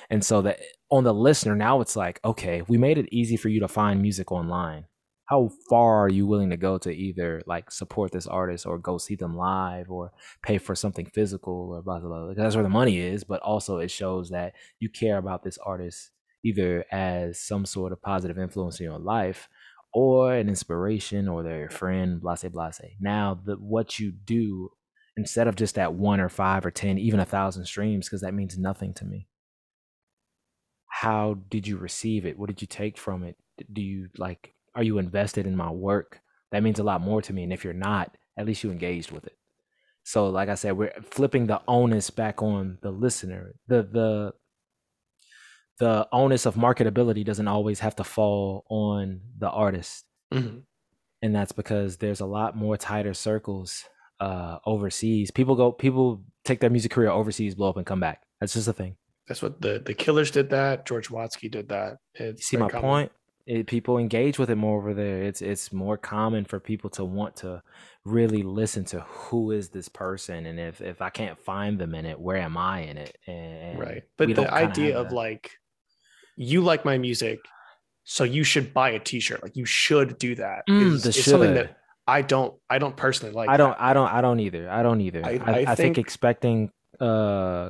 And so that on the listener now it's like okay we made it easy for you to find music online. How far are you willing to go to either like support this artist or go see them live or pay for something physical or blah blah blah? That's where the money is but also it shows that you care about this artist either as some sort of positive influence in your life or an inspiration or your friend blase blase now the what you do instead of just that one or five or ten even a thousand streams because that means nothing to me. How did you receive it? What did you take from it? Do you like are you invested in my work? That means a lot more to me and if you're not at least you engaged with it. So like i said we're flipping the onus back on the listener the the the onus of marketability doesn't always have to fall on the artist Mhm. and that's because there's a lot more tighter circles uh overseas people go people take their music career overseas blow up and come back that's just a thing That's what the the Killers did. That George Watsky did that. you It's see my common. point it, people engage with it more over there it's it's more common for people to want to really listen to who is this person and if if i can't find them in it where am i in it and Right. But the idea of that. like, you like my music, so you should buy a T-shirt. Like you should do that. Mm, is- the is something that I don't. I don't personally like. I don't that. I don't I don't either. I don't either. I- I, I think, think- expecting uh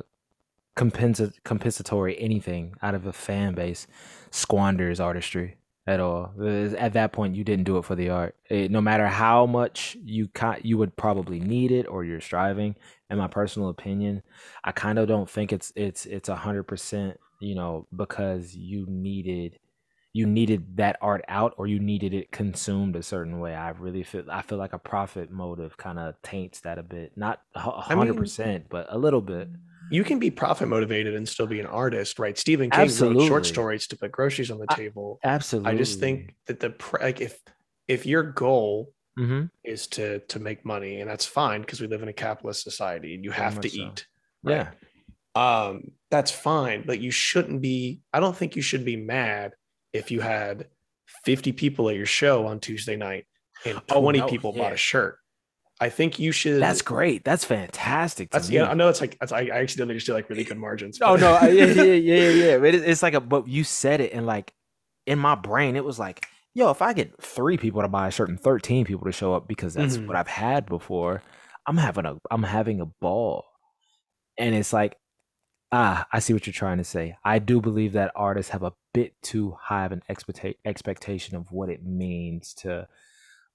compensa- compensatory anything out of a fan base squanders artistry at all. At that point you didn't do it for the art. It, no matter how much you you would probably need it or you're striving, in my personal opinion, I kind of don't think it's it's it's a hundred percent, you know, because you needed you needed that art out or you needed it consumed a certain way. I really feel I feel like a profit motive kind of taints that a bit. Not a I hundred mean- percent, but a little bit. You can be profit motivated and still be an artist, right? Stephen King wrote short stories to put groceries on the I- table. Absolutely. I just think that the like if if your goal hmm is to to make money, and that's fine because we live in a capitalist society and you Very have to so. eat. right? Yeah. um that's fine but you shouldn't be i don't think you should be mad if you had 50 people at your show on tuesday night and Oh, 20 no, people yeah. bought a shirt i think you should That's great. That's fantastic. That's me. yeah i know it's like that's, I, accidentally just do like really good margins Oh no, I- yeah, yeah, yeah, yeah, yeah. But it, it's like a but you said it and like in my brain it was like, yo, if I get three people to buy a shirt and thirteen people to show up because that's Mhm. what I've had before, I'm having a I'm having a ball. And it's like, ah, I see what you're trying to say. I do believe that artists have a bit too high of an expecta- expectation of what it means to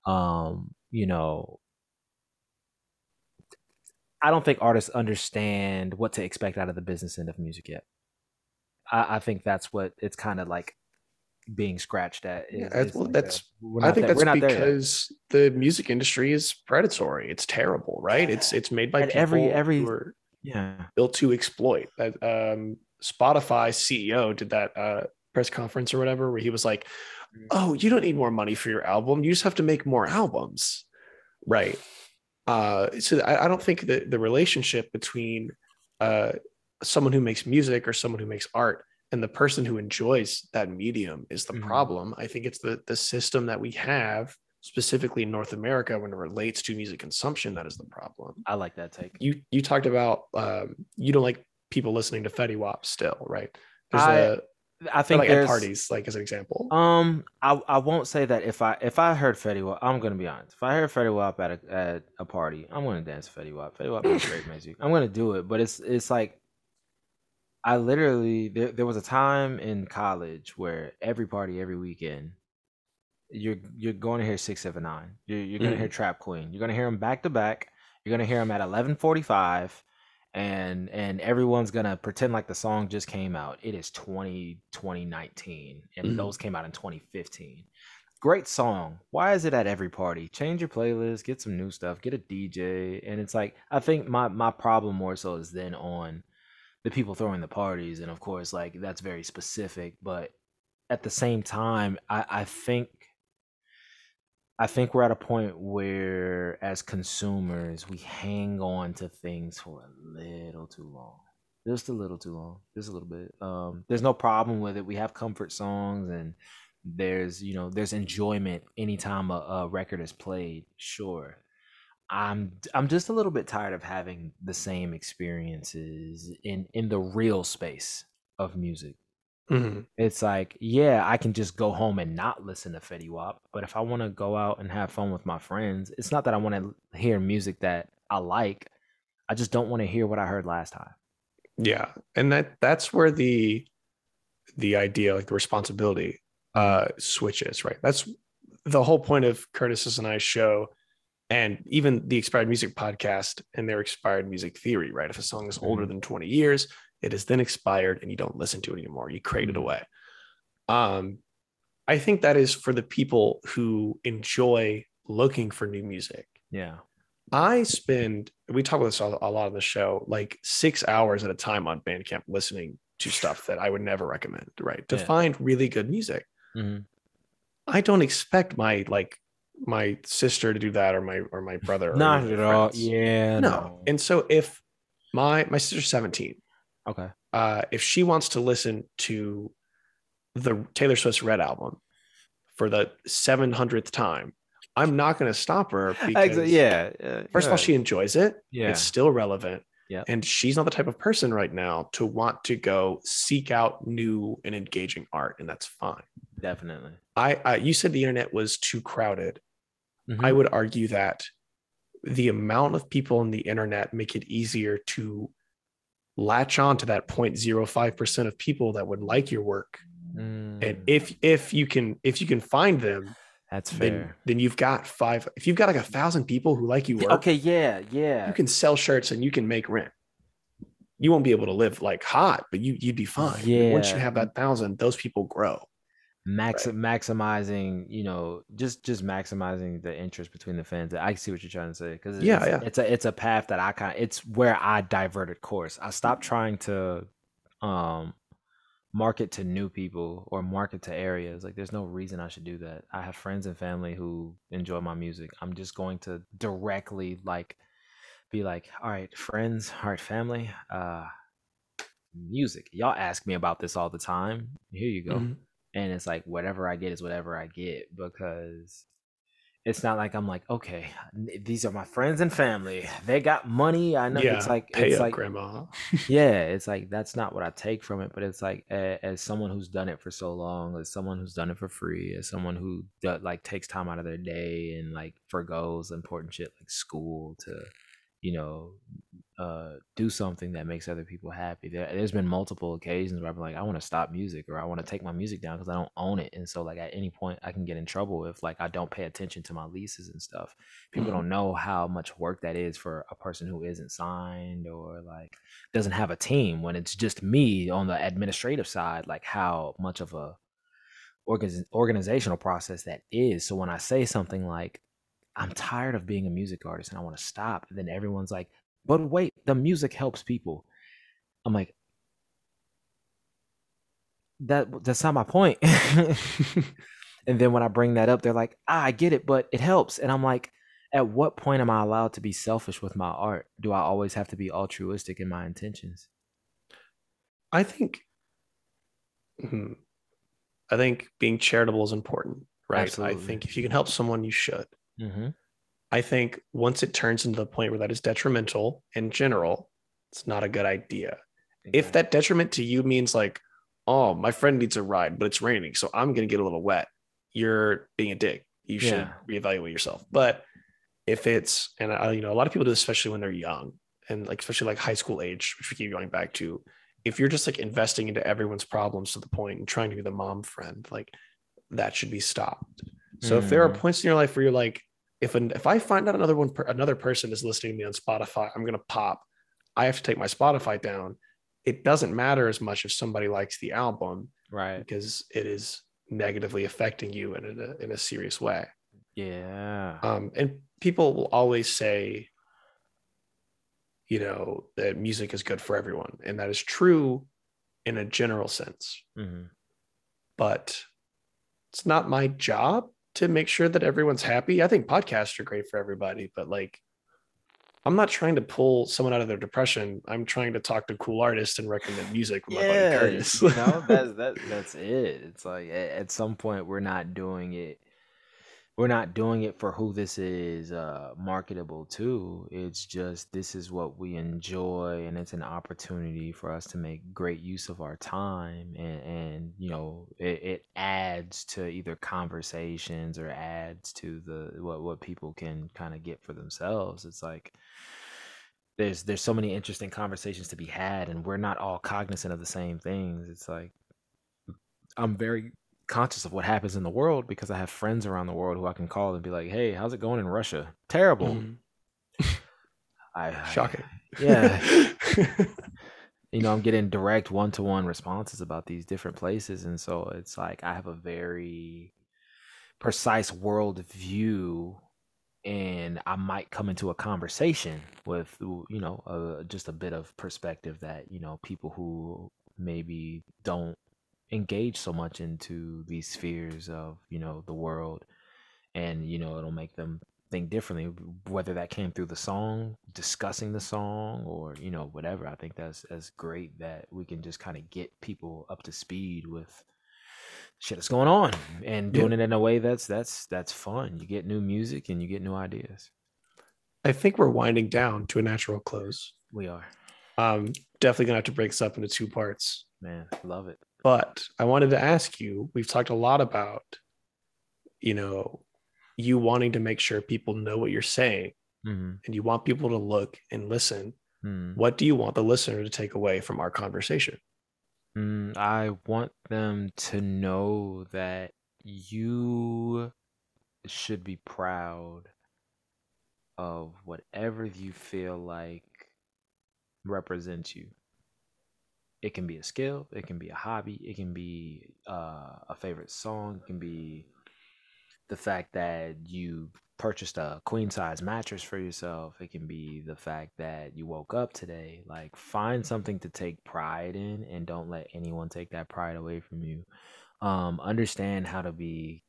um, you know, I don't think artists understand what to expect out of the business end of music yet. I, I think that's what it's kind of like being scratched at. Yeah, is- is well, like that's- I think there- that's we're not there yet. because the music industry is predatory. It's terrible, right? It's it's made by every- every- who are yeah, built to exploit. That um, Spotify CEO did that uh, press conference or whatever, where he was like, Mm. "Oh, you don't need more money for your album. You just have to make more albums." Right. Uh, so I, I don't think that the relationship between uh, someone who makes music or someone who makes art and the person who enjoys that medium is the Mhm. problem. I think it's the the system that we have specifically in North America when it relates to music consumption that is the problem I like that take. you you talked about um, you don't like people listening to Fetty Wap still, right? There's I a I think like at parties, like as an example. Um, I I won't say that if I if I heard Fetty Wap, I'm gonna be honest. If I heard Fetty Wap at a at a party, I'm gonna dance Fetty Wap. Fetty Wap is great music. I'm gonna do it, but it's it's like I literally there there was a time in college where every party every weekend you're you're going to hear six seven nine. You're you're gonna hear Trap Queen. You're gonna hear them back to back. You're gonna hear them at eleven forty five. And and everyone's gonna pretend like the song just came out. It is 20, 2019, and Mhm. those came out in 2015. Great song. Why is it at every party? Change your playlist, get some new stuff, get a DJ. And it's like I think my my problem more so is then on the people throwing the parties, and of course, like that's very specific. But at the same time, I, I think I think we're at a point where, as consumers, we hang on to things for a little too long, just a little too long, just a little bit. Um, there's no problem with it. We have comfort songs, and there's you know there's enjoyment anytime a, a record is played. Sure, I'm I'm just a little bit tired of having the same experiences in in the real space of music. Mhm. It's like, yeah, I can just go home and not listen to Fetty Wap, but if I want to go out and have fun with my friends, it's not that I want to hear music that I like. I just don't want to hear what I heard last time. Yeah, and that that's where the the idea, like the responsibility, uh, switches. Right. That's the whole point of Curtis's and I show, and even the Expired Music podcast and their Expired Music theory. Right. If a song is older Mhm. than twenty years, it is then expired, and you don't listen to it anymore. You crate it Mhm. away. Um, I think that is for the people who enjoy looking for new music. Yeah. I spend, we talk about this a lot on the show, like six hours at a time on Bandcamp listening to stuff that I would never recommend, right? To Yeah. find really good music. hmm I don't expect my like my sister to do that or my or my brother. Or Not at my all. friends. Yeah. No. And so if my my sister's 17, okay. uh, if she wants to listen to the Taylor Swift's Red album for the 700th time, I'm not going to stop her because yeah. uh, First of all, she enjoys it. Yeah. It's still relevant. Yep. And she's not the type of person right now to want to go seek out new and engaging art, and that's fine. definitely. I, I you said the internet was too crowded. Mhm. I would argue that the amount of people on the internet make it easier to latch on to that 0.05% of people that would like your work. Mm, And if if you can if you can find them, that's then fair. then you've got five if you've got like a thousand people who like you work, Okay. Yeah. Yeah. you can sell shirts and you can make rent. You won't be able to live like hot, but you you'd be fine. And Once you have that thousand, those people grow. Max maximizing, you know, just just maximizing the interest between the fans. I see what you're trying to say because Yeah, it's, yeah. it's a it's a path that I kind of it's where I diverted course. I stopped trying to um market to new people or market to areas. Like there's no reason I should do that. I have friends and family who enjoy my music. I'm just going to directly like be like, all right, friends, all right, family, uh music. Y'all ask me about this all the time. Here you go Mhm. And it's like whatever I get is whatever I get because it's not like I'm like okay these are my friends and family they got money I know Yeah, it's like pay it's up, like grandma. yeah it's like that's not what I take from it but it's like as someone who's done it for so long as someone who's done it for free as someone who like takes time out of their day and like forgoes important shit like school to you know uh do something that makes other people happy. There, there's been multiple occasions where i'm like i want to stop music or i want to take my music down because i don't own it. And so like at any point i can get in trouble if like i don't pay attention to my leases and stuff. People Mhm. don't know how much work that is for a person who isn't signed or like doesn't have a team when it's just me on the administrative side like how much of a organiz- organizational process that is. So when i say something like i'm tired of being a music artist and i want to stop then everyone's like but wait the music helps people i'm like that that's not my point. and then when i bring that up they're like ah, i get it but it helps and i'm like at what point am i allowed to be selfish with my art do i always have to be altruistic in my intentions I think Mhm. I think being charitable is important, right? Absolutely. I think if you can help someone, you should. mm-hmm. I think once it turns into the point where that is detrimental in general, it's not a good idea. If that detriment to you means like, oh, my friend needs a ride, but it's raining, so I'm gonna get a little wet, you're being a dick. You should Yeah. reevaluate yourself. But if it's and I, you know, a lot of people do this, especially when they're young and like especially like high school age, which we keep going back to. If you're just like investing into everyone's problems to the point and trying to be the mom friend, like that should be stopped. So if there are Mhm. points in your life where you're like, if an, if I find out another one per, another person is listening to me on Spotify, I'm gonna pop. I have to take my Spotify down. It doesn't matter as much if somebody likes the album right because it is negatively affecting you in a in a serious way. yeah Um, and people will always say, you know, that music is good for everyone, and that is true in a general sense. hmm but it's not my job to make sure that everyone's happy. I think podcasts are great for everybody, but like I'm not trying to pull someone out of their depression. I'm trying to talk to cool artists and recommend music with my buddy Curtis. you know, that's that that's it. It's like at, at some point we're not doing it we're not doing it for who this is uh marketable to. It's just this is what we enjoy and it's an opportunity for us to make great use of our time and and you know, it, it adds to either conversations or adds to the what what people can kind of get for themselves. It's like there's there's so many interesting conversations to be had and we're not all cognizant of the same things it's like i'm very conscious of what happens in the world because i have friends around the world who i can call and be like hey how's it going in russia terrible Mhm. I, I- Shocking. yeah you know i'm getting direct one-to-one responses about these different places and so it's like i have a very precise world view and i might come into a conversation with you know uh, just a bit of perspective that you know people who maybe don't engage so much into these spheres of you know the world and you know it'll make them think differently whether that came through the song discussing the song or you know whatever i think that's that's great that we can just kind of get people up to speed with shit that's going on and Yeah. doing it in a way that's that's that's fun you get new music and you get new ideas I think we're winding down to a natural close. we are Um, definitely gonna have to break this up into two parts. Man love it But I wanted to ask you, we've talked a lot about, you know, you wanting to make sure people know what you're saying mm-hmm. and you want people to look and listen. mm What do you want the listener to take away from our conversation? Mm, I want them to know that you should be proud of whatever you feel like represents you. It can be a skill, it can be a hobby, it can be uh, a favorite song, it can be the fact that you purchased a queen size mattress for yourself. It can be the fact that you woke up today. Like, find something to take pride in and don't let anyone take that pride away from you. Um, understand how to be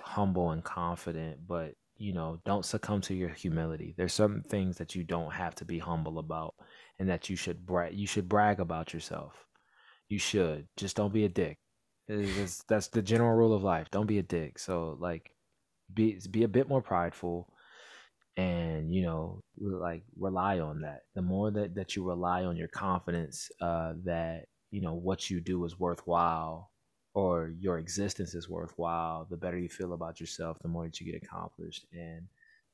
humble and confident, but you know, don't succumb to your humility. There's some things that you don't have to be humble about and that you should brag you should brag about yourself. You should. Just don't be a dick. That's the general rule of life. Don't be a dick. So like be be a bit more prideful and you know like rely on that the more that that you rely on your confidence uh that you know what you do is worthwhile or your existence is worthwhile the better you feel about yourself the more that you get accomplished and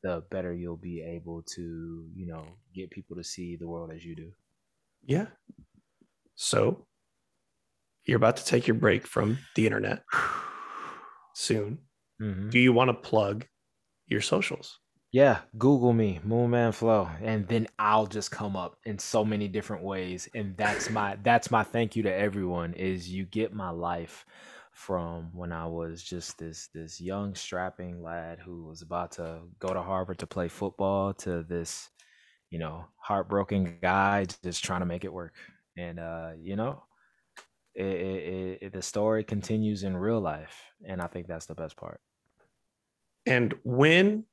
the better you'll be able to you know get people to see the world as you do Yeah. So you're about to take your break from the internet soon. mm-hmm. Do you want to plug your socials? Yeah, Google me, Moonman Flo, and then I'll just come up in so many different ways. And that's my that's my thank you to everyone is you get my life from when I was just this this young strapping lad who was about to go to Harvard to play football to this, you know, heartbroken guy just trying to make it work. And uh, you know, it, it, it, the story continues in real life, and I think that's the best part. And when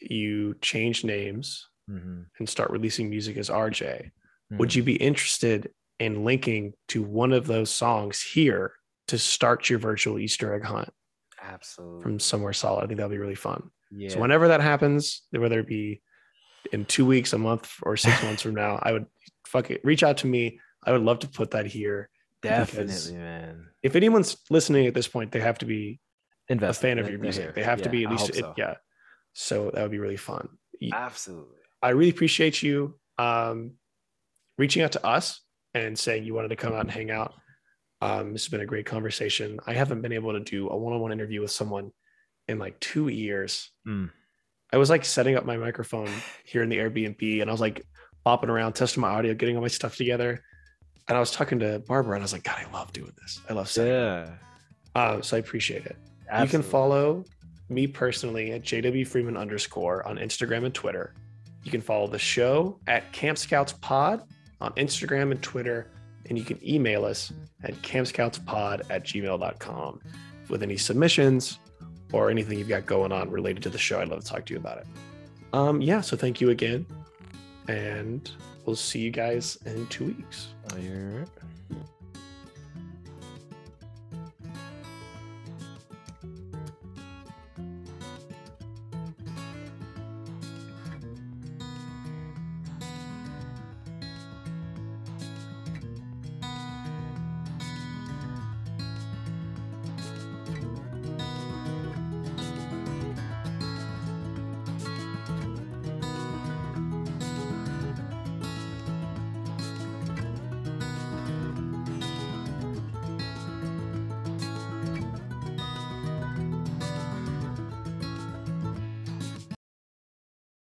you change names hmm and start releasing music as RJ, would you be interested in linking to one of those songs here to start your virtual Easter egg hunt absolutely from somewhere solid? I think that'd be really fun. Yeah. So whenever that happens, whether it be in two weeks, a month, or six months from now, I would fuck it. Reach out to me. I would love to put that here. Definitely, man. If anyone's listening at this point, they have to be a fan of your music. They have to be at least, it- yeah. So that would be really fun. Absolutely. I really appreciate you um, reaching out to us and saying you wanted to come out and hang out. Um, this has been a great conversation. I haven't been able to do a one-on-one interview with someone in like two years. Mm. I was like setting up my microphone here in the Airbnb, and I was like bopping around, testing my audio, getting all my stuff together. And I was talking to Barbara, and I was like, God, I love doing this. I love setting. up." Yeah. Uh, so I appreciate it. You can follow me personally at JW Freeman underscore on Instagram and Twitter. You can follow the show at Camp Scouts Pod on Instagram and Twitter. And you can email us at campscoutspod at gmail.com with any submissions or anything you've got going on related to the show. I'd love to talk to you about it. Um, yeah, so thank you again. And we'll see you guys in two weeks. Oh, you're-